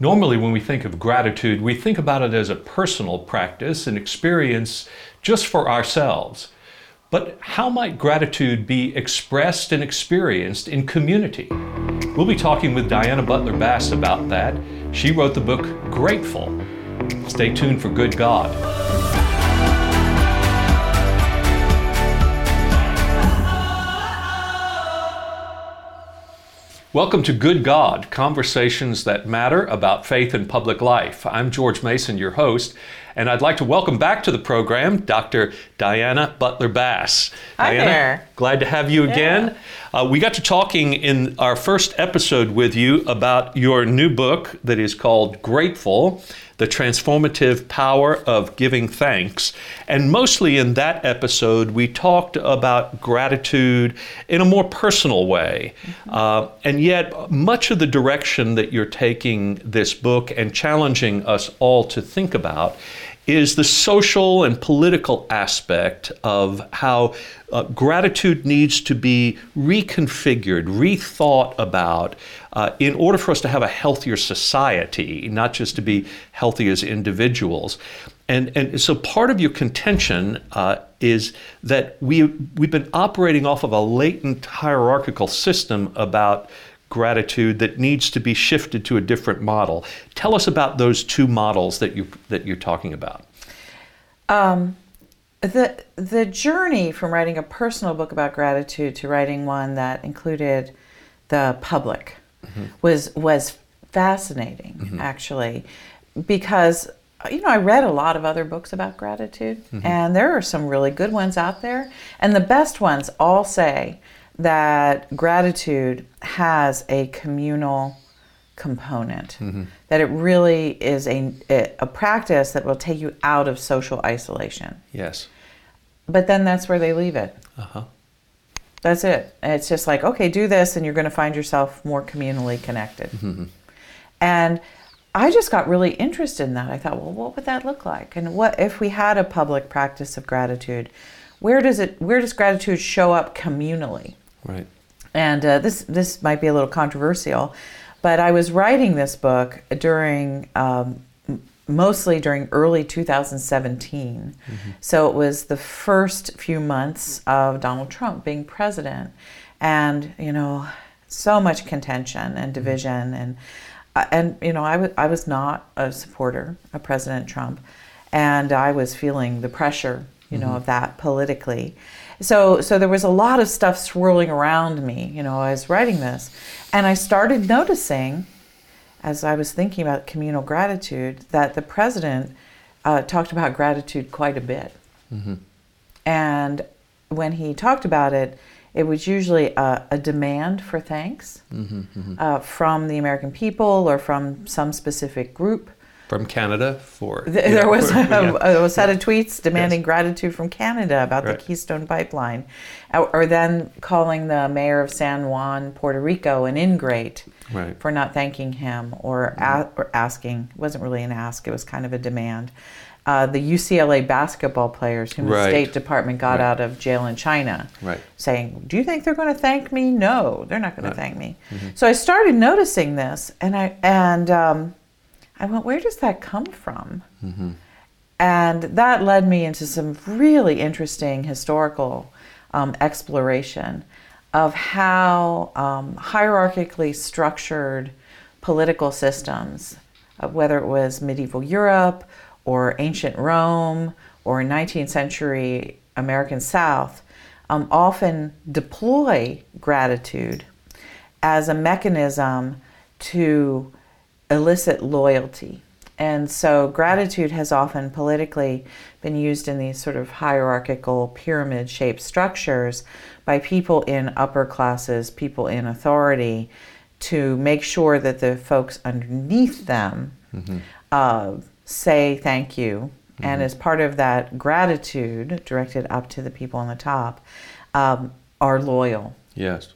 Normally, when we think of gratitude, we think about it as a personal practice, an experience just for ourselves. But how might gratitude be expressed and experienced in community? We'll be talking with Diana Butler Bass about that. She wrote the book Grateful. Stay tuned for Good God. Welcome to Good God, conversations that matter about faith and public life. I'm George Mason, your host, and I'd like to welcome back to the program Dr. Diana Butler Bass. Hi Diana, there. glad to have you again. Uh, we got to talking in our first episode with you about your new book that is called Grateful the transformative power of giving thanks. And mostly in that episode, we talked about gratitude in a more personal way. Mm-hmm. Uh, and yet, much of the direction that you're taking this book and challenging us all to think about is the social and political aspect of how uh, gratitude needs to be reconfigured, rethought about uh, in order for us to have a healthier society, not just to be healthy as individuals. And, and so part of your contention uh, is that we, we've been operating off of a latent hierarchical system about gratitude that needs to be shifted to a different model. Tell us about those two models that you that you're talking about. Um, the the journey from writing a personal book about gratitude to writing one that included the public mm-hmm. was was fascinating mm-hmm. actually because you know I read a lot of other books about gratitude mm-hmm. and there are some really good ones out there and the best ones all say that gratitude has a communal component. Mm-hmm. That it really is a, a practice that will take you out of social isolation. Yes. But then that's where they leave it. Uh-huh. That's it. It's just like, okay, do this and you're going to find yourself more communally connected. Mm-hmm. And I just got really interested in that. I thought, well, what would that look like? And what if we had a public practice of gratitude? Where does it where does gratitude show up communally? Right. And uh, this this might be a little controversial, but I was writing this book during um, mostly during early 2017. Mm-hmm. So it was the first few months of Donald Trump being president, and you know, so much contention and mm-hmm. division, mm-hmm. and uh, and you know, I, w- I was not a supporter of President Trump, and I was feeling the pressure, you mm-hmm. know, of that politically. So, so there was a lot of stuff swirling around me, you know, I was writing this. And I started noticing, as I was thinking about communal gratitude, that the president uh, talked about gratitude quite a bit. Mm-hmm. And when he talked about it, it was usually a, a demand for thanks mm-hmm, mm-hmm. Uh, from the American people or from some specific group from Canada for there was for, a, yeah. a, set of tweets demanding yes. gratitude from Canada about right. the Keystone Pipeline, or, then calling the mayor of San Juan, Puerto Rico, an ingrate right. for not thanking him or, a, or asking. It wasn't really an ask; it was kind of a demand. Uh, the UCLA basketball players whom right. the State Department got out of jail in China, right. saying, "Do you think they're going to thank me? No, they're not going to thank me." Mm-hmm. So I started noticing this, and I and um, I went, where does that come from? Mm-hmm. And that led me into some really interesting historical um, exploration of how um, hierarchically structured political systems, uh, whether it was medieval Europe or ancient Rome or 19th century American South, um, often deploy gratitude as a mechanism to elicit loyalty. And so gratitude has often politically been used in these sort of hierarchical pyramid shaped structures by people in upper classes, people in authority, to make sure that the folks underneath them mm-hmm. uh, say thank you. Mm-hmm. And as part of that gratitude directed up to the people on the top, um, are loyal. Yes.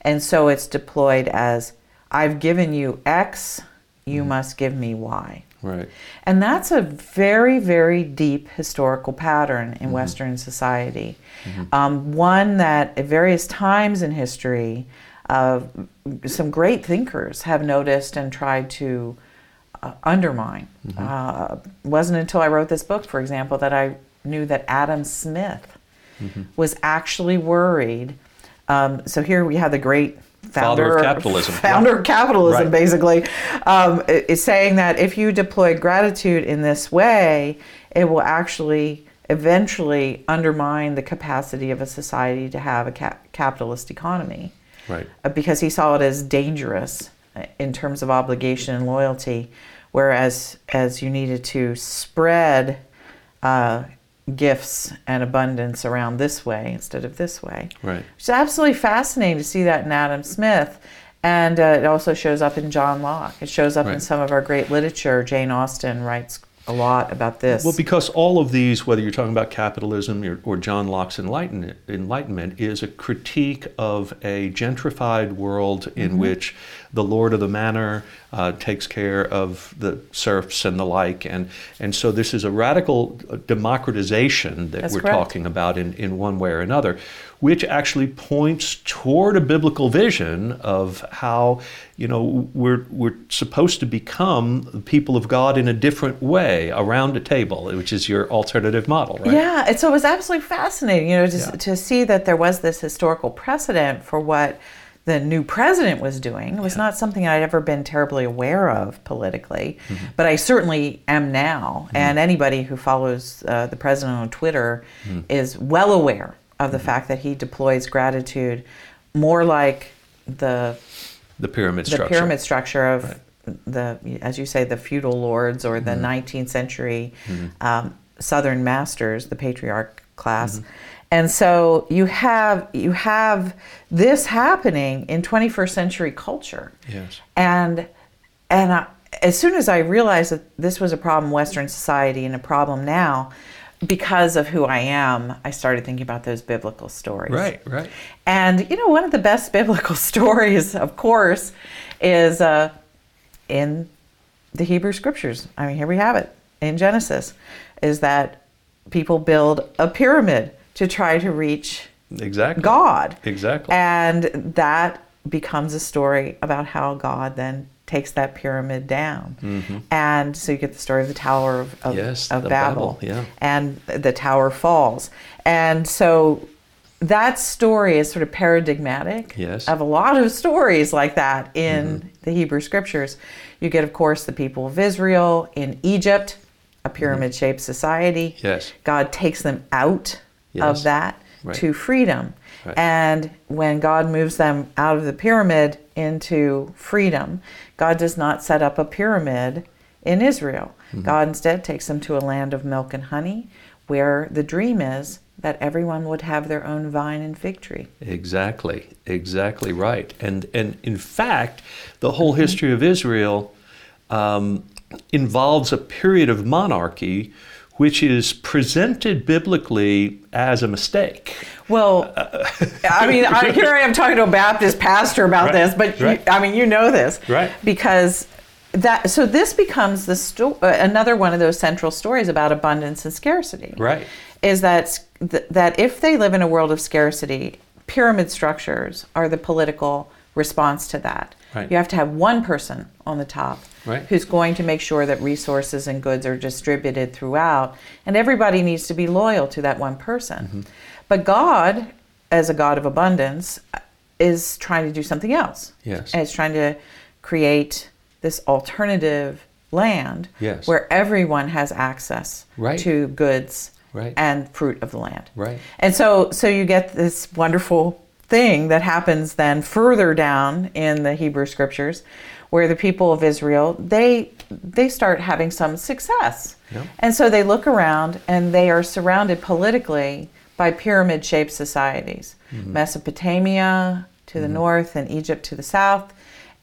And so it's deployed as I've given you X you mm-hmm. must give me why. Right. And that's a very, very deep historical pattern in mm-hmm. Western society. Mm-hmm. Um, one that at various times in history, uh, some great thinkers have noticed and tried to uh, undermine. Mm-hmm. Uh, wasn't until I wrote this book, for example, that I knew that Adam Smith Mm-hmm. was actually worried. Um, so here we have the great founder of capitalism, founder of capitalism, Right. basically, um, is saying that if you deploy gratitude in this way, it will actually eventually undermine the capacity of a society to have a ca- capitalist economy Right. uh, because he saw it as dangerous uh, in terms of obligation and loyalty, whereas as you needed to spread uh, gifts and abundance around this way instead of this way. Right. It's absolutely fascinating to see that in Adam Smith. And uh, it also shows up in John Locke. It shows up in some of our great literature. Jane Austen writes a lot about this. Well, because all of these, whether you're talking about capitalism or, or John Locke's enlightenment, enlightenment, is a critique of a gentrified world in which the lord of the manor uh, takes care of the serfs and the like, and and so this is a radical uh, democratization that That's we're correct. talking about in, in one way or another, which actually points toward a biblical vision of how you know we're we're supposed to become the people of God in a different way around a table, which is your alternative model, right? Yeah, and so it was absolutely fascinating, you know, to, Yeah. to see that there was this historical precedent for what the new president was doing. It was not something I'd ever been terribly aware of politically, Mm-hmm. but I certainly am now. And anybody who follows uh, the president on Twitter Mm-hmm. is well aware of the fact that he deploys gratitude more like the The pyramid the structure. pyramid structure of the, as you say, the feudal lords or Mm-hmm. the 19th century um, Southern masters, the patriarch class. And so you have you have this happening in 21st century culture. Yes. And and I, as soon as I realized that this was a problem in Western society and a problem now, because of who I am, I started thinking about those biblical stories. Right, right. And you know, one of the best biblical stories, of course, is uh, in the Hebrew Scriptures. I mean, here we have it in Genesis, is that people build a pyramid to try to reach Exactly. God. Exactly. And that becomes a story about how God then takes that pyramid down. And so you get the story of the Tower of, of, Mm-hmm. Yes, of Babel. Babel, yeah. And the tower falls. And so that story is sort of paradigmatic Yes. of a lot of stories like that in the Hebrew scriptures. You get, of course, the people of Israel in Egypt, a pyramid shaped society. Yes. God takes them out Yes. of that Right. to freedom. Right. And when God moves them out of the pyramid into freedom, God does not set up a pyramid in Israel. Mm-hmm. God instead takes them to a land of milk and honey where the dream is that everyone would have their own vine and fig tree. Exactly, exactly right. And and in fact, the whole Mm-hmm. history of Israel um, involves a period of monarchy, which is presented biblically as a mistake. Well, I mean, I, here I am talking to a Baptist pastor about Right, this, but right. you, I mean, you know this, Right. Because that so this becomes the sto- uh, another one of those central stories about abundance and scarcity. Right. Is that th- that if they live in a world of scarcity, pyramid structures are the political response to that. Right. You have to have one person on the top Right. who's going to make sure that resources and goods are distributed throughout, and everybody needs to be loyal to that one person. Mm-hmm. But God, as a God of abundance, is trying to do something else. Yes. And it's trying to create this alternative land Yes. where everyone has access Right. to goods Right. and fruit of the land. Right. And so so you get this wonderful thing that happens then further down in the Hebrew scriptures where the people of Israel they they start having some success. Yeah. And so they look around and they are surrounded politically by pyramid shaped societies. Mesopotamia to the north and Egypt to the south.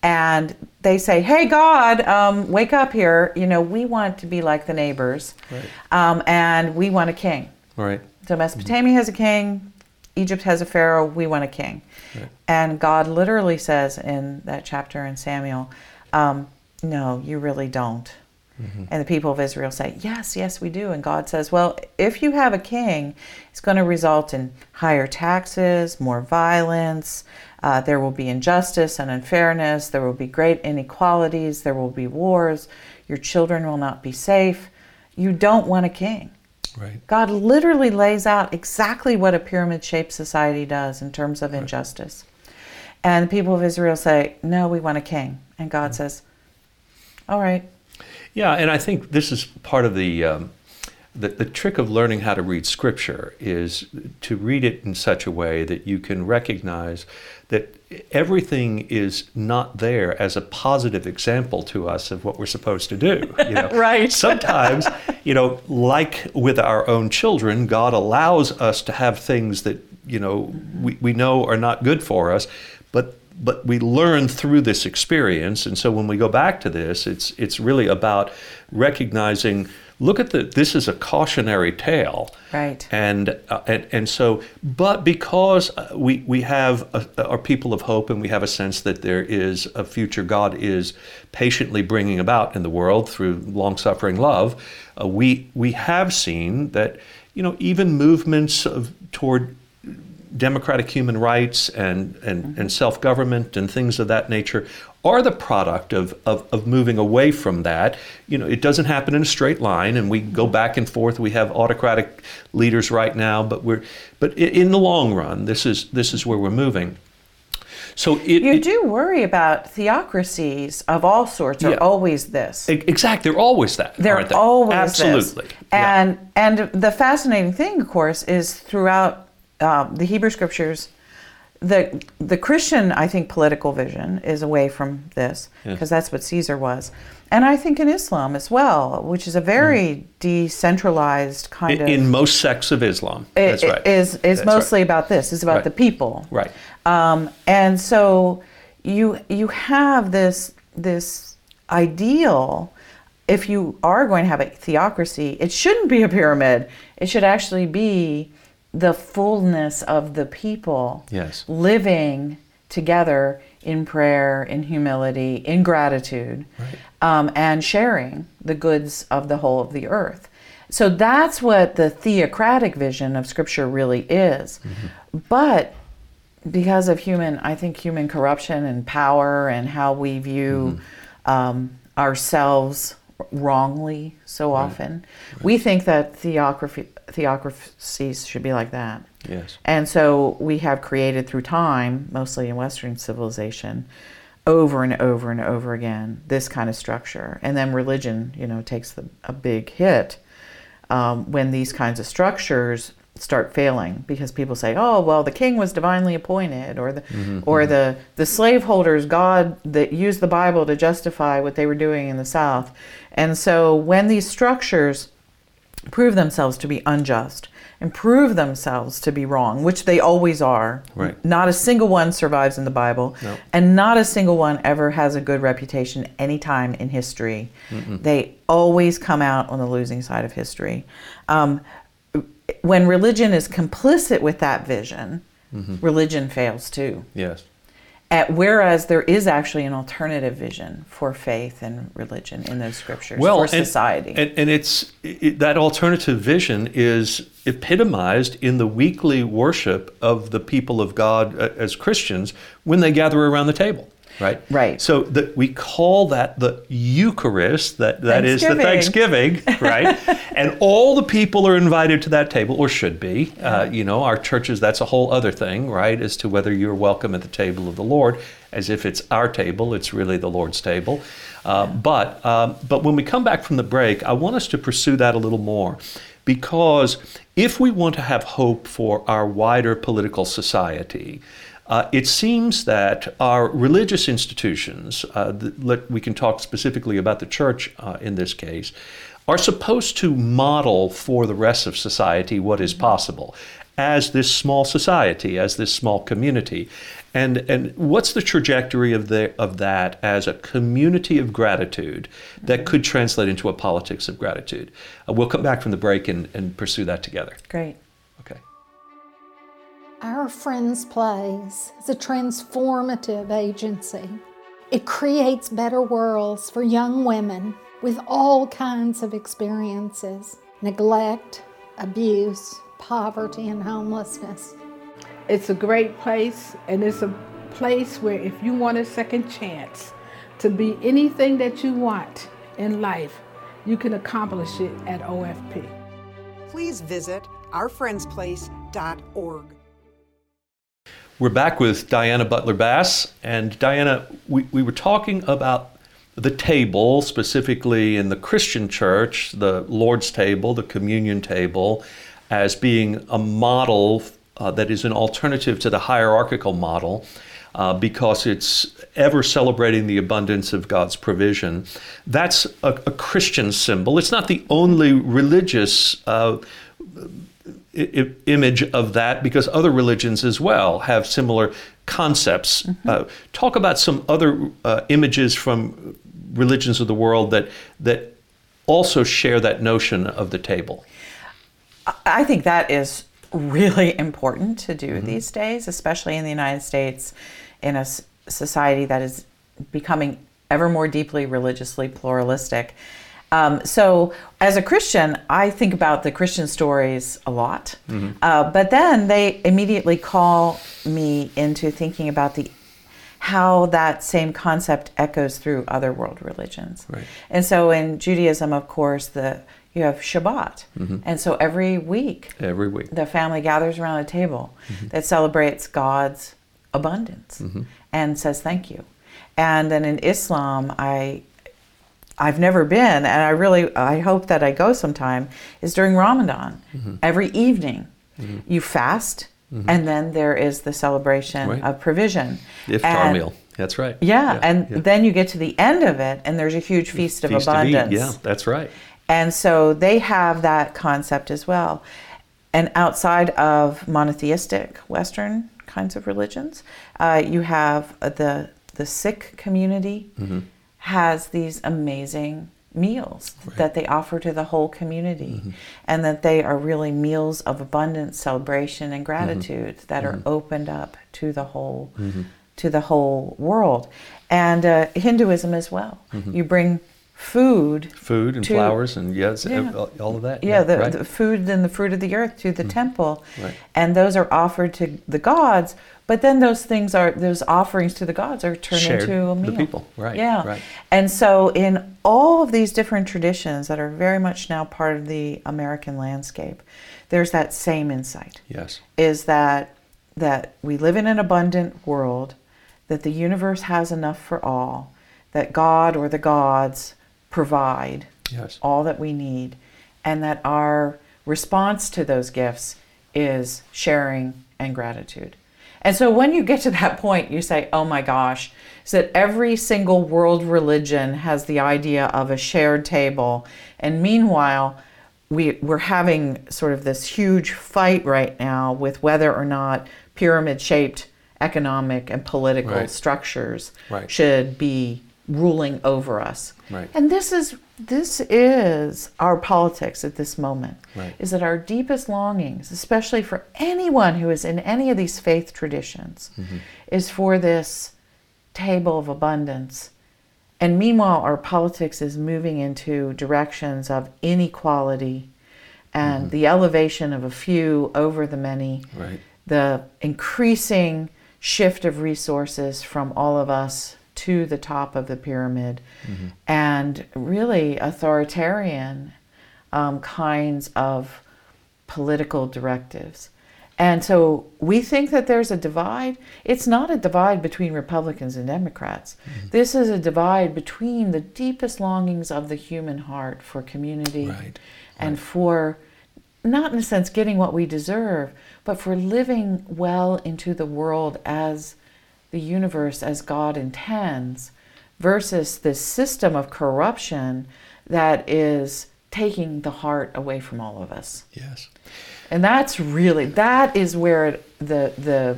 And they say, Hey, God, um, wake up here. You know, we want to be like the neighbors. Right. Um, and we want a king. Right. So Mesopotamia has a king, Egypt has a pharaoh, we want a king. Right. And God literally says in that chapter in Samuel, um, no, you really don't. And the people of Israel say, yes, yes, we do. And God says, well, if you have a king, it's going to result in higher taxes, more violence, Uh, there will be injustice and unfairness. There will be great inequalities. There will be wars. Your children will not be safe. You don't want a king. Right. God literally lays out exactly what a pyramid shaped society does in terms of injustice. And the people of Israel say, No, we want a king. And God says, All right. Yeah, and I think this is part of the, um, the the trick of learning how to read Scripture is to read it in such a way that you can recognize that everything is not there as a positive example to us of what we're supposed to do. You know? Right. Sometimes, you know, like with our own children, God allows us to have things that you know we, we know are not good for us, but but we learn through this experience and so when we go back to this it's it's really about recognizing look at the this is a cautionary tale Right. and uh, and, and so but because uh, we we have a, are people of hope and we have a sense that there is a future god is patiently bringing about in the world through long suffering love uh, we we have seen that you know even movements of toward democratic human rights and, and, mm-hmm. and self government and things of that nature are the product of, of, of moving away from that. You know, it doesn't happen in a straight line, and we go mm-hmm. back and forth. We have autocratic leaders right now, but we're but in the long run, this is this is where we're moving. So it, You it- do worry about theocracies of all sorts are Yeah. always this. exactly they're always that. They're they? always absolutely. this. Yeah. And and the fascinating thing, of course, is throughout um, the Hebrew Scriptures, the the Christian, I think, political vision is away from this Yeah. because that's what Caesar was, and I think in Islam as well, which is a very decentralized kind in, of. in most sects of Islam, it- that's right. Is is That's right. mostly about this. Is about Right. the people. right. Um, and so you you have this this ideal. If you are going to have a theocracy, it shouldn't be a pyramid. It should actually be the fullness of the people Yes. living together in prayer, in humility, in gratitude, um, and sharing the goods of the whole of the earth. So that's what the theocratic vision of Scripture really is. But because of human, I think human corruption and power and how we view um, ourselves wrongly so often, we think that theocracy, theocracies should be like that. Yes. And so we have created through time, mostly in Western civilization, over and over and over again this kind of structure. And then religion, you know, takes the, a big hit um, when these kinds of structures start failing because people say, "Oh, well, the king was divinely appointed," or the or the the slaveholders God that used the Bible to justify what they were doing in the South. And so when these structures prove themselves to be unjust and prove themselves to be wrong, which they always are. Right. Not a single one survives in the Bible, No. and not a single one ever has a good reputation any time in history. They always come out on the losing side of history. Um, when religion is complicit with that vision, religion fails too. Yes. At, whereas there is actually an alternative vision for faith and religion in those scriptures well, for and- society. And, and it's it, that alternative vision is epitomized in the weekly worship of the people of God uh, as Christians when they gather around the table. Right. Right. So that we call that the Eucharist. That that is the Thanksgiving. Right. and all the people are invited to that table, or should be. Uh, you know, our churches. That's a whole other thing, right? As to whether you're welcome at the table of the Lord, as if it's our table. It's really the Lord's table. Uh, but um, but when we come back from the break, I want us to pursue that a little more, because if we want to have hope for our wider political society, uh, it seems that our religious institutions, uh, the, let, we can talk specifically about the church uh, in this case, are supposed to model for the rest of society what is possible as this small society, as this small community. And, and what's the trajectory of, the, of that as a community of gratitude that could translate into a politics of gratitude? Uh, we'll come back from the break and, and pursue that together. Great. Okay. Our Friends Place is a transformative agency. It creates better worlds for young women with all kinds of experiences neglect, abuse, poverty, and homelessness. It's a great place and it's a place where if you want a second chance to be anything that you want in life, you can accomplish it at OFP. Please visit ourfriendsplace.org. We're back with Diana Butler Bass. And Diana, we, we were talking about the table, specifically in the Christian church, the Lord's table, the communion table, as being a model uh, that is an alternative to the hierarchical model. Uh, because it's ever celebrating the abundance of God's provision. That's a, a Christian symbol. It's not the only religious uh, I- image of that because other religions as well have similar concepts. Mm-hmm. Uh, talk about some other uh, images from religions of the world that that also share that notion of the table. I think that is really important to do mm-hmm. these days, especially in the United States, in a society that is becoming ever more deeply religiously pluralistic. Um, so, as a Christian, I think about the Christian stories a lot. Mm-hmm. Uh, but then they immediately call me into thinking about the how that same concept echoes through other world religions. Right. And so, in Judaism, of course, the you have Shabbat, mm-hmm. and so every week, every week, the family gathers around a table mm-hmm. that celebrates God's abundance mm-hmm. and says thank you. And then in Islam, I I've never been, and I really I hope that I go sometime. Is during Ramadan. Mm-hmm. Every evening, mm-hmm. you fast, mm-hmm. and then there is the celebration right. of provision. The iftar meal. That's right. Yeah, yeah and yeah. then you get to the end of it, and there's a huge feast, feast of abundance. Of yeah, that's right. And so they have that concept as well. And outside of monotheistic Western kinds of religions, uh, you have the the Sikh community mm-hmm. Has these amazing meals right. that they offer to the whole community mm-hmm. and that they are really meals of abundance celebration and gratitude mm-hmm. that are mm-hmm. opened up to the whole mm-hmm. to the whole world and uh, hinduism as well mm-hmm. you bring food food and to, flowers and yes yeah. all of that yeah, yeah the, right. the, food and the fruit of the earth to the mm. temple right. and those are offered to the gods but then those things are those offerings to the gods are turned Shared into a meal the people right yeah right. and so in all of these different traditions that are very much now part of the american landscape there's that same insight yes is that that we live in an abundant world that the universe has enough for all that god or the gods provide yes. all that we need, and that our response to those gifts is sharing and gratitude. And so when you get to that point, you say, oh my gosh, is that every single world religion has the idea of a shared table. And meanwhile, we, we're having sort of this huge fight right now with whether or not pyramid shaped economic and political right. structures right. should be ruling over us. Right. And this is this is our politics at this moment. Right. Is that our deepest longings, especially for anyone who is in any of these faith traditions, mm-hmm. is for this table of abundance. And meanwhile, our politics is moving into directions of inequality and mm-hmm. the elevation of a few over the many, right. the increasing shift of resources from all of us to the top of the pyramid mm-hmm. and really authoritarian um, kinds of political directives. And so we think that there's a divide. It's not a divide between Republicans and Democrats. Mm-hmm. This is a divide between the deepest longings of the human heart for community right. and right. for, not in a sense, getting what we deserve, but for living well into the world as the universe as God intends versus this system of corruption that is taking the heart away from all of us. Yes. And that's really that is where the the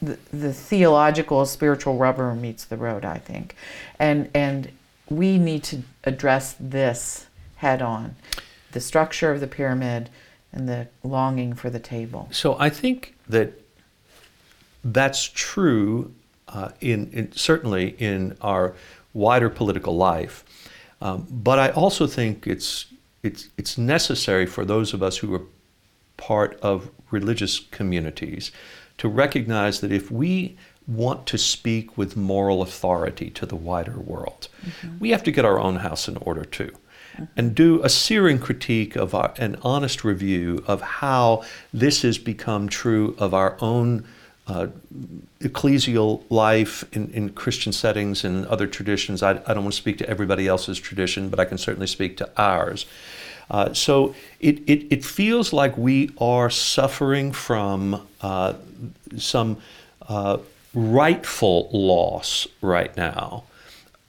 the, the theological spiritual rubber meets the road, I think. And and we need to address this head on. The structure of the pyramid and the longing for the table. So I think that that's true uh, in, in, certainly in our wider political life. Um, but I also think it's, it's, it's necessary for those of us who are part of religious communities to recognize that if we want to speak with moral authority to the wider world. We have to get our own house in order too. And do a searing critique of our, an honest review of how this has become true of our own uh, ecclesial life in, in Christian settings and other traditions. I, I don't want to speak to everybody else's tradition, but I can certainly speak to ours. Uh, so it, it, it feels like we are suffering from uh, some uh, rightful loss right now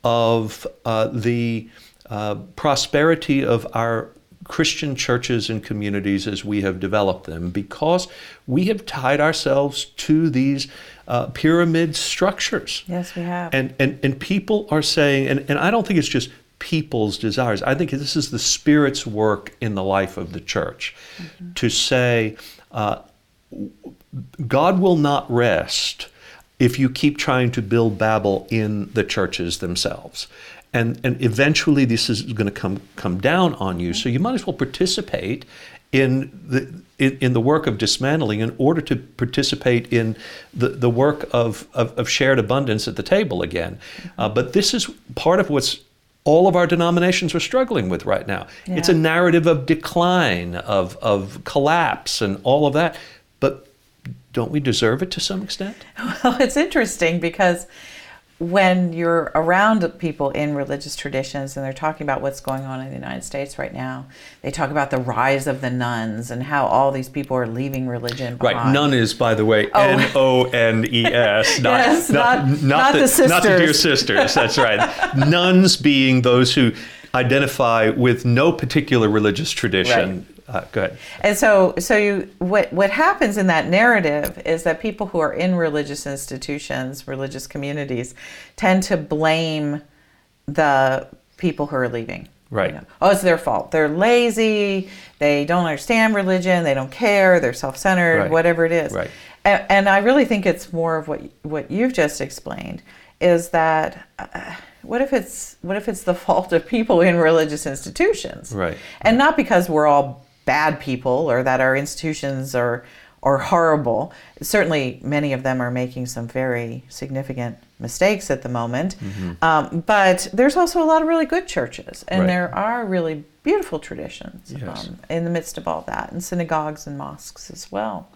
of uh, the uh, prosperity of our Christian churches and communities as we have developed them because we have tied ourselves to these uh, pyramid structures. Yes, we have. And, and, and people are saying, and, and I don't think it's just people's desires, I think this is the Spirit's work in the life of the church to say, uh, God will not rest if you keep trying to build Babel in the churches themselves. And, and eventually this is going to come, come down on you. So you might as well participate in the, in, in the work of dismantling in order to participate in the, the work of, of, of shared abundance at the table again. Uh, but this is part of what's all of our denominations are struggling with right now. It's a narrative of decline, of, of collapse, and all of that. But don't we deserve it to some extent? Well, it's interesting because when you're around people in religious traditions and they're talking about what's going on in the United States right now, they talk about the rise of the nones and how all these people are leaving religion behind. Right. None is, by the way, oh. N O N E S. not- Oh. Yes, not- not the sisters. Not the dear sisters. sisters. That's right. Nones being those who identify with no particular religious tradition. Uh, go ahead. And so, so you what what happens in that narrative is that people who are in religious institutions, religious communities, tend to blame the people who are leaving. Right. Oh, it's their fault. They're lazy. They don't understand religion. They don't care. They're self-centered. Right. Whatever it is. Right. And, and I really think it's more of what what you've just explained is that. Uh, what if it's what if it's the fault of people in religious institutions? Right. And not because we're all bad people or that our institutions are are horrible. Certainly, many of them are making some very significant mistakes at the moment. Um, but there's also a lot of really good churches, and Right. there are really beautiful traditions Yes. um, in the midst of all that, and synagogues and mosques as well.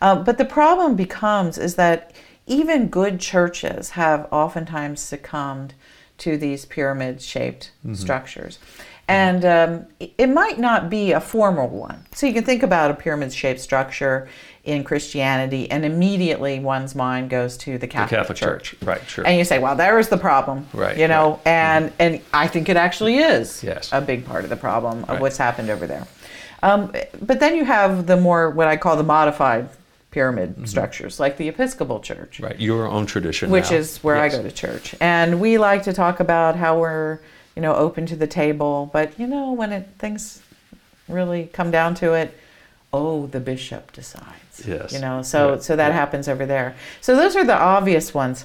Uh, but the problem becomes is that even good churches have oftentimes succumbed to these pyramid-shaped structures. And um, it- might not be a formal one. So you can think about a pyramid shaped structure in Christianity, and immediately one's mind goes to the The Catholic, Catholic Church. Right. Sure. and you say, "Well, there is the problem," Right, You know, right. and and I think it actually is Yes. a big part of the problem of Right. what's happened over there. Um, but then you have the more what I call the modified pyramid structures, like the Episcopal Church, right. Your own tradition. which now. is where Yes. I go to church, and we like to talk about how we're you know open to the table, but you know when it things really come down to it, oh, the bishop decides. Yes. You know, so Right. so that Yeah. happens over there. So those are the obvious ones.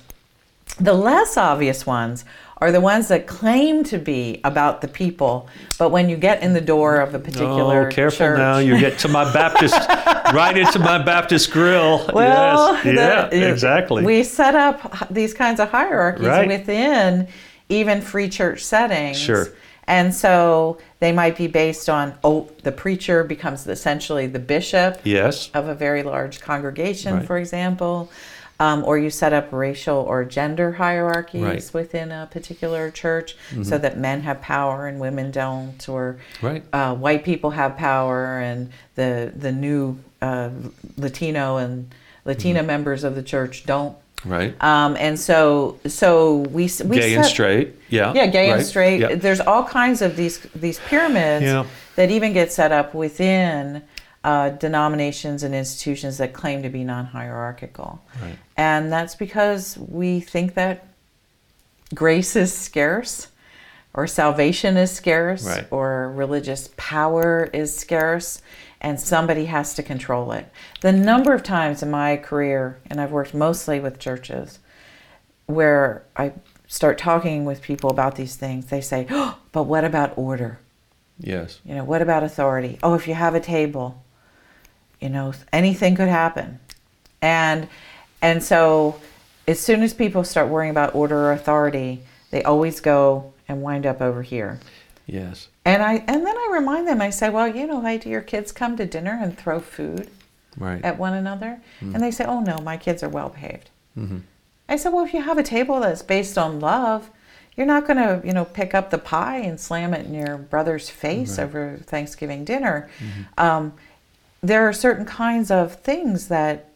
The less obvious ones are the ones that claim to be about the people, but when you get in the door of a oh, particular Oh, careful church, now! You get to my Baptist, right into my Baptist grill. well, yes. the- yeah, exactly. We set up these kinds of hierarchies Right. within even free church settings. Sure. And so they might be based on oh, the preacher becomes essentially the bishop yes. of a very large congregation, Right. for example, um, or you set up racial or gender hierarchies Right. Mm-hmm. within a particular church so that men have power and women don't, or Right. uh, white people have power and the the new uh, Latino and Latina Mm-hmm. members of the church don't. Right. Um, and so so we we Gay and straight. Yeah. yeah, gay and straight. Yeah. There's all kinds of these these pyramids Yeah. that even get set up within uh, denominations and institutions that claim to be non-hierarchical, Right. and that's because we think that grace is scarce, or salvation is scarce, Right. or religious power is scarce, and somebody has to control it. The number of times in my career, and I've worked mostly with churches, where I start talking with people about these things, they say, oh, but what about order? Yes. You know, what about authority? Oh, if you have a table, you know, anything could happen. And and so as soon as people start worrying about order or authority, they always go and wind up over here. Yes. And I and then I remind them. I say, well, you know, hey, do your kids come to dinner and throw food Right. at one another? And they say, oh no, my kids are well behaved. Mm-hmm. I said, well, if you have a table that's based on love, you're not going to, you know, pick up the pie and slam it in your brother's face over Thanksgiving dinner. Um, there are certain kinds of things that,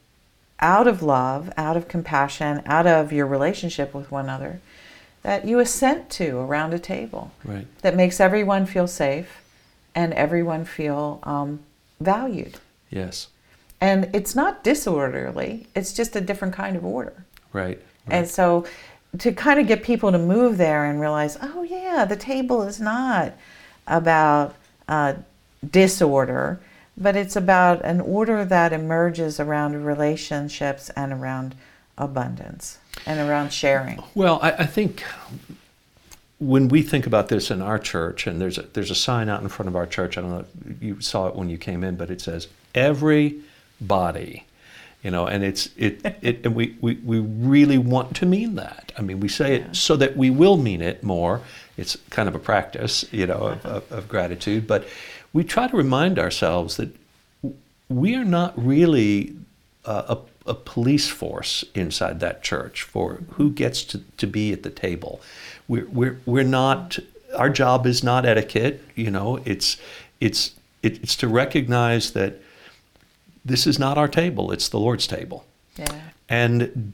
out of love, out of compassion, out of your relationship with one another, that you assent to around a table Right. that makes everyone feel safe and everyone feel um, valued. Yes. And it's not disorderly, it's just a different kind of order. Right. And so to kind of get people to move there and realize, oh, yeah, the table is not about uh, disorder, but it's about an order that emerges around relationships and around abundance and around sharing. Well, I, I think when we think about this in our church, and there's a, there's a sign out in front of our church. I don't know if you saw it when you came in, but it says every body, you know, and it's it it and we, we we really want to mean that. I mean, we say it so that we will mean it more. It's kind of a practice, you know, of, of, of gratitude, but we try to remind ourselves that we are not really uh, a, a police force inside that church for who gets to, to be at the table. We're, we're, we're not, our job is not etiquette, you know, it's, it's, it, it's to recognize that this is not our table, it's the Lord's table. Yeah. And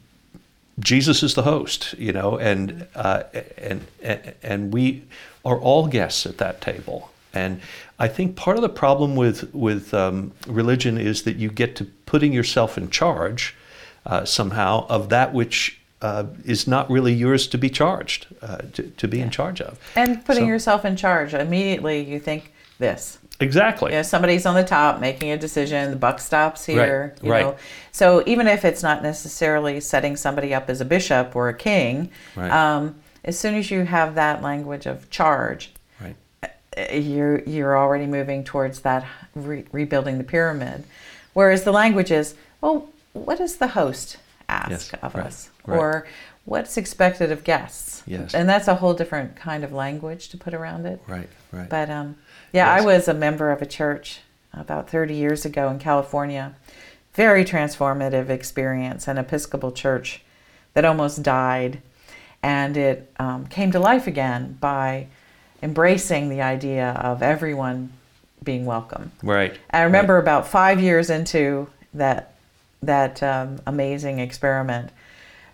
Jesus is the host, you know, and, uh, and, and, and we are all guests at that table. And I think part of the problem with with um, religion is that you get to putting yourself in charge uh, somehow of that which uh, is not really yours to be charged uh, to, to be in charge of. And putting So- yourself in charge, immediately you think this. Exactly. You know, somebody's on the top making a decision, the buck stops here. Right, You right. know. So even if it's not necessarily setting somebody up as a bishop or a king, Right. um, as soon as you have that language of charge, you're you're already moving towards that re- rebuilding the pyramid. Whereas the language is, well, what does the host ask Yes, of right, us, right. or what's expected of guests? Yes. and that's a whole different kind of language to put around it. Right. Right. But um, yeah, Yes. I was a member of a church about 30 years ago in California. Very transformative experience, an Episcopal church that almost died. And it um, came to life again by embracing the idea of everyone being welcome. right. I remember about five years into that that um, amazing experiment,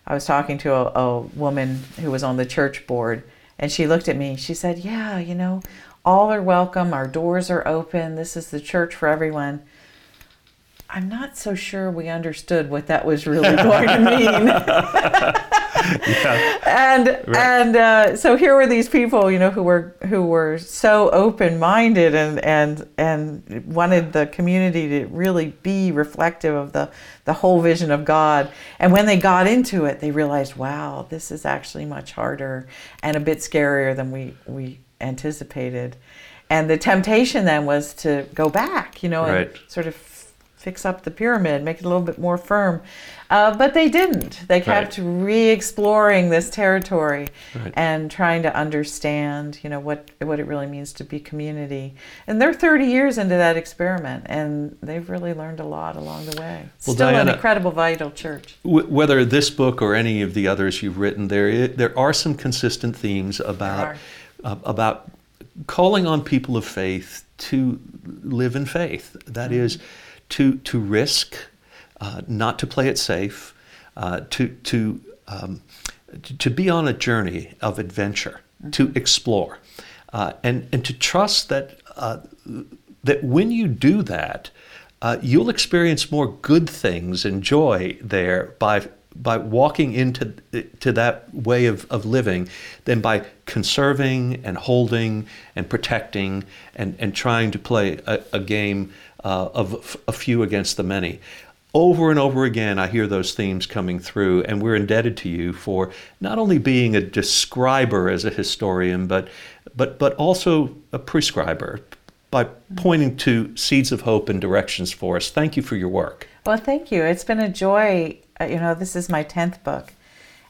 I was talking to a, a woman who was on the church board, and she looked at me. She said, "Yeah, you know, all are welcome. Our doors are open. This is the church for everyone." I'm not so sure we understood what that was really going to mean. and and uh, so here were these people, you know, who were who were so open minded and and and wanted the community to really be reflective of the the whole vision of God. And when they got into it, they realized, wow, this is actually much harder and a bit scarier than we we anticipated. And the temptation then was to go back, you know, Right. and sort of fix up the pyramid, make it a little bit more firm. Uh, but they didn't. They kept re-exploring this territory Right. and trying to understand, you know, what what it really means to be community. And they're 30 years into that experiment, and they've really learned a lot along the way. Well, Still an incredible, vital church. Wh- whether this book or any of the others you've written, there i- there are some consistent themes about uh, about calling on people of faith to live in faith. That is, to to risk, uh, not to play it safe, uh, to to um, to- be on a journey of adventure, to explore, uh, and and to trust that uh, that when you do that, uh, you'll experience more good things and joy there by by walking into to that way of, of living than by conserving and holding and protecting and, and trying to play a, a game uh, of a few against the many. Over and over again, I hear those themes coming through, and we're indebted to you for not only being a describer as a historian, but but but also a prescriber by pointing to seeds of hope and directions for us. Thank you for your work. Well, thank you. It's been a joy. Uh, You know, this is my 10th book.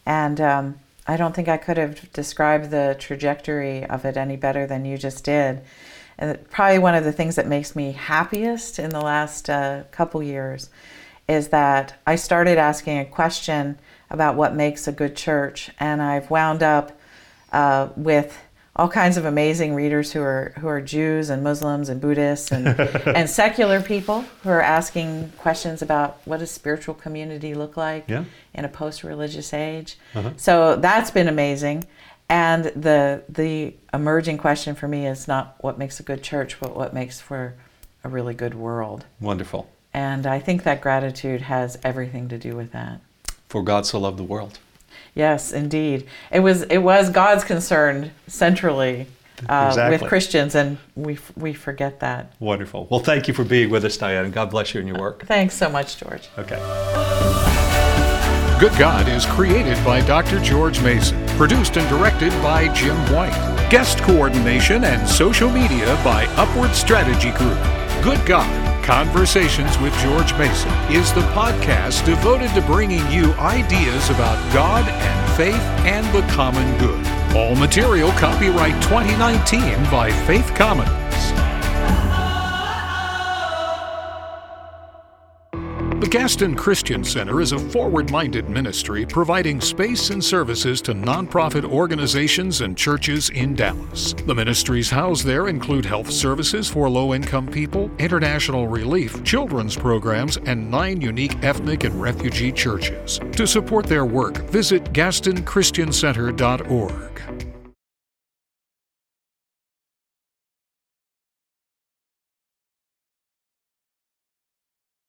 And um, I don't think I could have described the trajectory of it any better than you just did. And probably one of the things that makes me happiest in the last uh, couple years is that I started asking a question about what makes a good church, and I've wound up uh, with all kinds of amazing readers who are who are Jews and Muslims and Buddhists and and secular people who are asking questions about what does spiritual community look like Yeah. in a post-religious age. Uh-huh. So that's been amazing. And the the emerging question for me is not what makes a good church, but what makes for a really good world. Wonderful. And I think that gratitude has everything to do with that. For God so loved the world. Yes, indeed. It was it was God's concern centrally uh, Exactly. with Christians, and we we forget that. Wonderful. Well, thank you for being with us, Diane, God bless you in your work. Thanks so much, George. Okay. Good God is created by Dr. George Mason, produced and directed by Jim White. Guest coordination and social media by Upward Strategy Group. Good God Conversations with George Mason is the podcast devoted to bringing you ideas about God and faith and the common good. All material copyright 2019 by Faith Commons. The Gaston Christian Center is a forward minded ministry providing space and services to nonprofit organizations and churches in Dallas. The ministries housed there include health services for low income people, international relief, children's programs, and nine unique ethnic and refugee churches. To support their work, visit GastonChristianCenter.org.